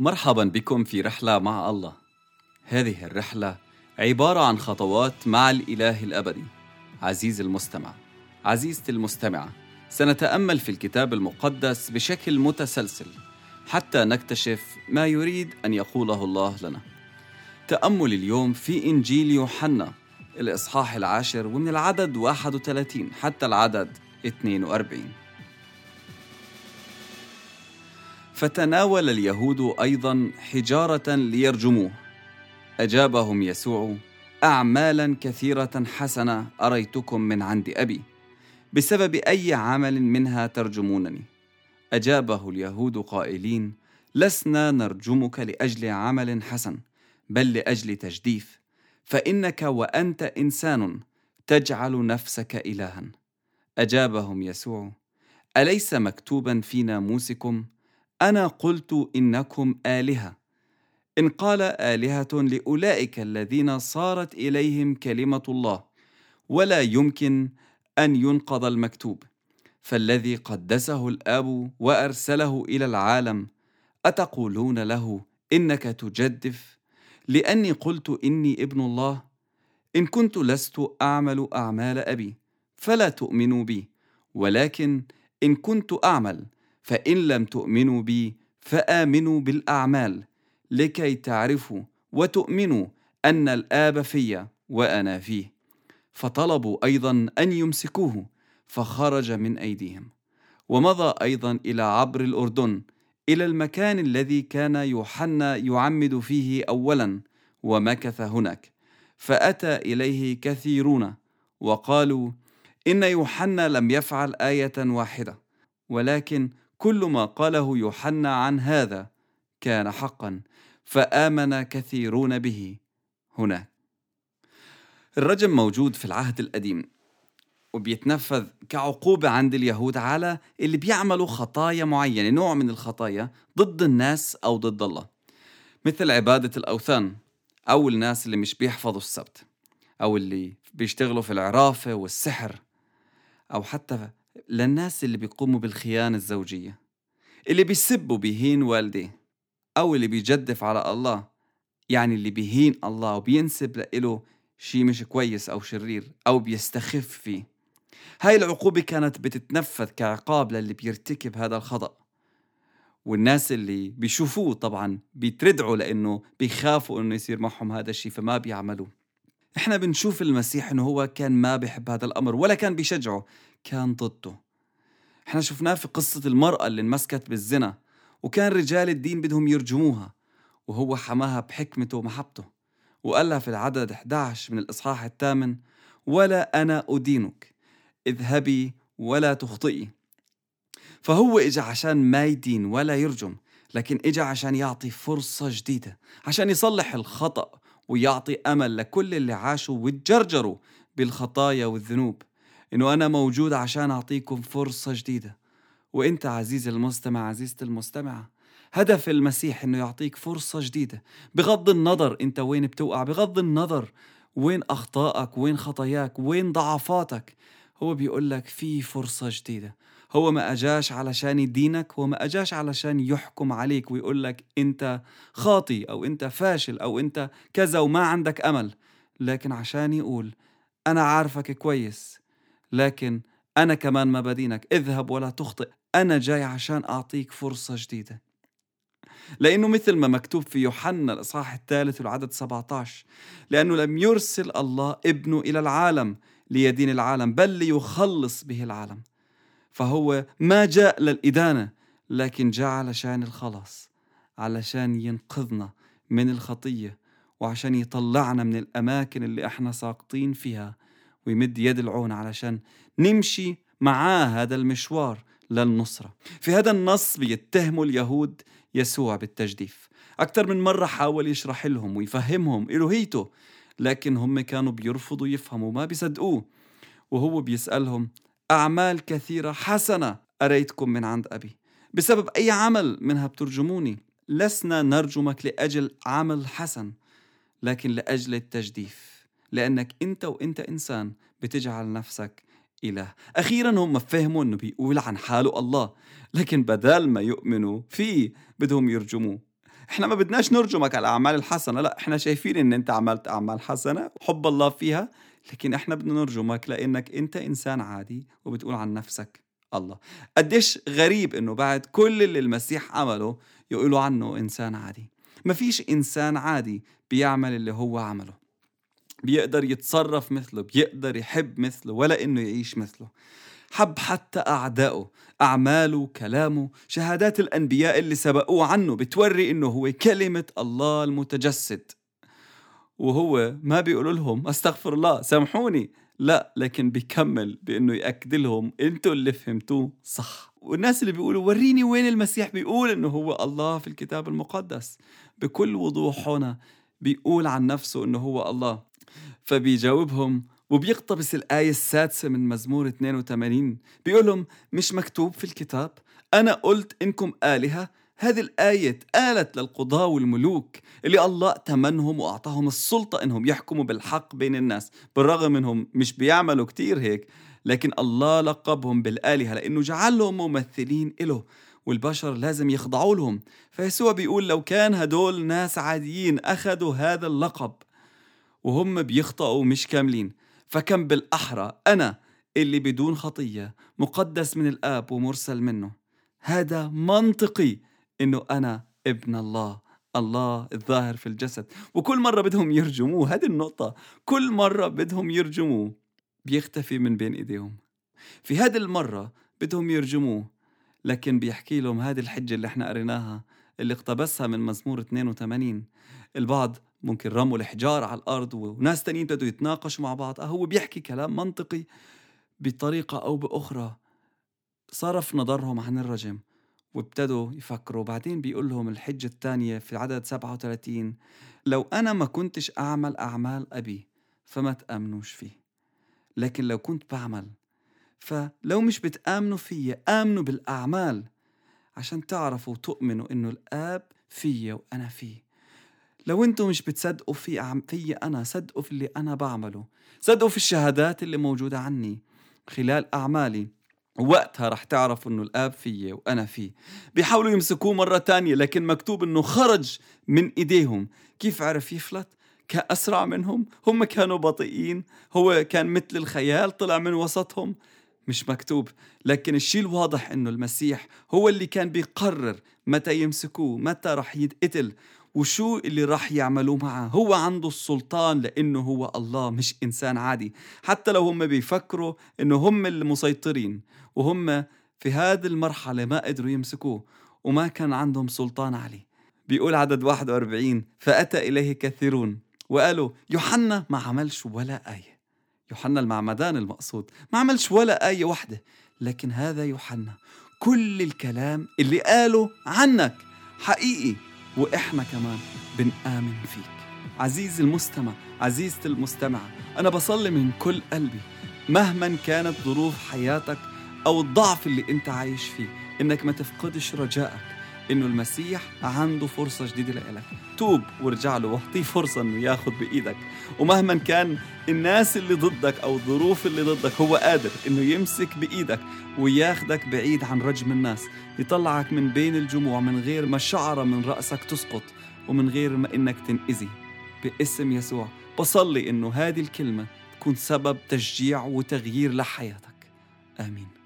مرحبا بكم في رحلة مع الله. هذه الرحلة عبارة عن خطوات مع الإله الأبدي. عزيزي المستمع، عزيزتي المستمعة، سنتأمل في الكتاب المقدس بشكل متسلسل حتى نكتشف ما يريد أن يقوله الله لنا. تأمل اليوم في إنجيل يوحنا الإصحاح العاشر ومن العدد 31 حتى العدد 42. فتناول اليهود أيضا حجارة ليرجموه. أجابهم يسوع اعمالا كثيرة حسنة أريتكم من عند أبي. بسبب أي عمل منها ترجمونني؟ أجابه اليهود قائلين لسنا نرجمك لأجل عمل حسن بل لأجل تجديف. فإنك وأنت إنسان تجعل نفسك الها. أجابهم يسوع أليس مكتوبا في ناموسكم أنا قلت إنكم آلهة. إن قال آلهة لأولئك الذين صارت إليهم كلمة الله ولا يمكن أن ينقض المكتوب. فالذي قدسه الآب وأرسله إلى العالم أتقولون له إنك تجدف؟ لأني قلت إني ابن الله. إن كنت لست أعمل أعمال أبي فلا تؤمنوا بي ولكن إن كنت أعمل فإن لم تؤمنوا بي فآمنوا بالأعمال لكي تعرفوا وتؤمنوا أن الآب في وأنا فيه. فطلبوا أيضا أن يمسكوه فخرج من أيديهم. ومضى أيضا إلى عبر الأردن إلى المكان الذي كان يوحنا يعمد فيه اولا ومكث هناك. فأتى إليه كثيرون وقالوا إن يوحنا لم يفعل آية واحدة ولكن كل ما قاله يوحنا عن هذا كان حقا فآمن كثيرون به. هناك الرجم موجود في العهد القديم وبيتنفذ كعقوبة عند اليهود على اللي بيعملوا خطايا معينة نوع من الخطايا ضد الناس أو ضد الله. مثل عبادة الأوثان أو الناس اللي مش بيحفظوا السبت أو اللي بيشتغلوا في العرافة والسحر أو حتى للناس اللي بيقوموا بالخيانة الزوجية اللي بيسب وبيهين والديه أو اللي بيجدف على الله يعني اللي بيهين الله وبينسب له شيء مش كويس أو شرير أو بيستخف فيه. هاي العقوبة كانت بتتنفذ كعقاب للي بيرتكب هذا الخطأ. والناس اللي بيشوفوه طبعا بيتردعوا لأنه بيخافوا أنه يصير معهم هذا الشيء فما بيعملوه. إحنا بنشوف المسيح إنه هو كان ما بيحب هذا الأمر ولا كان بيشجعه كان ضده. إحنا شفناه في قصة المرأة اللي انمسكت بالزنا وكان رجال الدين بدهم يرجموها وهو حماها بحكمته ومحبته وقال لها في العدد 11 من الإصحاح الثامن ولا أنا أدينك اذهبي ولا تخطئي. فهو إجا عشان ما يدين ولا يرجم لكن إجا عشان يعطي فرصة جديدة عشان يصلح الخطأ ويعطي أمل لكل اللي عاشوا وتجرجروا بالخطايا والذنوب. إنه أنا موجود عشان أعطيكم فرصة جديدة. وإنت عزيزي المستمع عزيزتي المستمعة هدف المسيح إنه يعطيك فرصة جديدة. بغض النظر أنت وين بتوقع بغض النظر وين أخطائك وين خطاياك وين ضعفاتك هو بيقول لك في فرصة جديدة. هو ما أجاش علشان يدينك هو ما أجاش علشان يحكم عليك ويقول لك أنت خاطي أو أنت فاشل أو أنت كذا وما عندك أمل. لكن عشان يقول أنا عارفك كويس لكن أنا كمان ما بدينك اذهب ولا تخطئ أنا جاي عشان أعطيك فرصة جديدة. لأنه مثل ما مكتوب في يوحنا الإصحاح الثالث والعدد 17 لأنه لم يرسل الله ابنه إلى العالم. ليدين العالم بل ليخلص به العالم. فهو ما جاء للإدانة لكن جاء علشان الخلاص علشان ينقذنا من الخطية وعشان يطلعنا من الأماكن اللي إحنا ساقطين فيها ويمد يد العون علشان نمشي معاه هذا المشوار للنصرة. في هذا النص بيتهموا اليهود يسوع بالتجديف. أكثر من مرة حاول يشرح لهم ويفهمهم إلوهيته لكن هم كانوا بيرفضوا يفهموا ما بيصدقوه. وهو بيسألهم أعمال كثيرة حسنة أريتكم من عند أبي؟ بسبب أي عمل منها بترجموني؟ لسنا نرجمك لأجل عمل حسن لكن لأجل التجديف لأنك أنت وأنت إنسان بتجعل نفسك إله. أخيرا هم فهموا أنه بيقول عن حاله الله لكن بدل ما يؤمنوا فيه بدهم يرجموه. إحنا ما بدناش نرجمك على الأعمال الحسنة. لا إحنا شايفين إن أنت عملت أعمال حسنة حب الله فيها لكن إحنا بدنا نرجمك لأنك أنت إنسان عادي وبتقول عن نفسك الله. قديش غريب إنه بعد كل اللي المسيح عمله يقولوا عنه إنسان عادي. ما فيش إنسان عادي بيعمل اللي هو عمله. بيقدر يتصرف مثله بيقدر يحب مثله ولا إنه يعيش مثله. حب حتى أعدائه أعماله كلامه شهادات الأنبياء اللي سبقوه عنه بتوري إنه هو كلمة الله المتجسد. وهو ما بيقول لهم أستغفر الله سامحوني. لا لكن بيكمل بإنه يأكد لهم أنتوا اللي فهمتوه صح. والناس اللي بيقولوا وريني وين المسيح بيقول إنه هو الله في الكتاب المقدس. بكل وضوح هنا بيقول عن نفسه إنه هو الله. فبيجاوبهم وبيقتبس الآية السادسة من مزمور 82 بيقول لهم مش مكتوب في الكتاب. أنا قلت إنكم آلهة. هذه الآية قالت للقضاة والملوك اللي الله ائتمنهم وأعطاهم السلطة إنهم يحكموا بالحق بين الناس. بالرغم إنهم مش بيعملوا كتير هيك لكن الله لقبهم بالآلهة لأنه جعلهم ممثلين إله والبشر لازم يخضعوا لهم. فيسوع بيقول لو كان هدول ناس عاديين أخذوا هذا اللقب وهم بيخطئوا مش كاملين. فكم بالأحرى أنا اللي بدون خطية مقدس من الآب ومرسل منه. هذا منطقي إنه أنا ابن الله الله الظاهر في الجسد. وكل مرة بدهم يرجموه هذه النقطة كل مرة بدهم يرجموه بيختفي من بين إيديهم. في هذه المرة بدهم يرجموه لكن بيحكي لهم هذه الحجة اللي إحنا قريناها اللي اقتبسها من مزمور 82 البعض ممكن رموا الحجار على الأرض وناس تانيين بدوا يتناقشوا مع بعض. هو بيحكي كلام منطقي بطريقة أو بأخرى. صرف نظرهم عن الرجم وابتدوا يفكروا. بعدين بيقول لهم الحجة الثانية في عدد 37 لو أنا ما كنتش أعمل أعمال أبي فما تآمنوش فيه. لكن لو كنت بعمل فلو مش بتآمنوا فيي آمنوا بالأعمال عشان تعرفوا وتؤمنوا إنه الآب فيا وأنا فيه. لو أنتم مش بتصدقوا في عم في أنا صدقوا في اللي أنا بعمله. صدقوا في الشهادات اللي موجودة عني. خلال أعمالي. وقتها رح تعرفوا إنه الآب فيي وأنا فيه. بيحاولوا يمسكوه مرة تانية لكن مكتوب إنه خرج من إيديهم. كيف عرف يفلت؟ كأسرع منهم؟ هم كانوا بطيئين؟ هو كان مثل الخيال طلع من وسطهم؟ مش مكتوب. لكن الشيء الواضح إنه المسيح هو اللي كان بيقرر متى يمسكوه متى رح يتقتل. وشو اللي راح يعملوه معه؟ هو عنده السلطان لأنه هو الله مش إنسان عادي. حتى لو هم بيفكروا أنه هم المسيطرين وهم في هذه المرحلة ما قدروا يمسكوه وما كان عندهم سلطان عليه بيقول عدد 41 فأتى إليه كثيرون وقالوا يوحنا ما عملش ولا آية. يوحنا المعمدان المقصود ما عملش ولا آية واحدة. لكن هذا يوحنا. كل الكلام اللي قاله عنك حقيقي. وإحنا كمان بنآمن فيك. عزيزي المستمع عزيزتي المستمعة أنا بصلي من كل قلبي مهما كانت ظروف حياتك أو الضعف اللي أنت عايش فيه إنك ما تفقدش رجائك. إنه المسيح عنده فرصة جديدة لإلك. توب وارجع له واعطيه فرصة إنه ياخذ بإيدك. ومهما كان الناس اللي ضدك أو الظروف اللي ضدك هو قادر إنه يمسك بإيدك وياخدك بعيد عن رجم الناس. يطلعك من بين الجموع من غير ما شعرة من رأسك تسقط ومن غير ما إنك تنأذي. باسم يسوع بصلي إنه هذه الكلمة تكون سبب تشجيع وتغيير لحياتك. آمين.